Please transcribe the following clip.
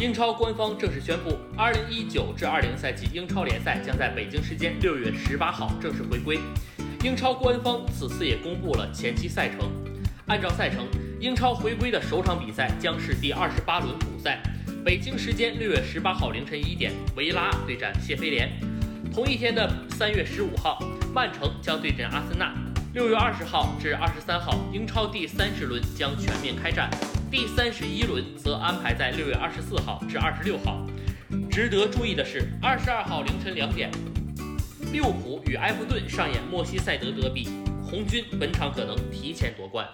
英超官方正式宣布，二零一九至二零赛季英超联赛将在北京时间六月十八号正式回归。英超官方此次也公布了前期赛程。按照赛程，英超回归的首场比赛将是第二十八轮补赛，北京时间六月十八号凌晨一点，维拉对战谢菲联。同一天的三月十五号，曼城将对阵阿森纳。六月二十号至二十三号，英超第三十轮将全面开战。第三十一轮则安排在六月二十四号至二十六号。值得注意的是，二十二号凌晨两点，利物浦与埃弗顿上演莫西塞德德比，红军本场可能提前夺冠。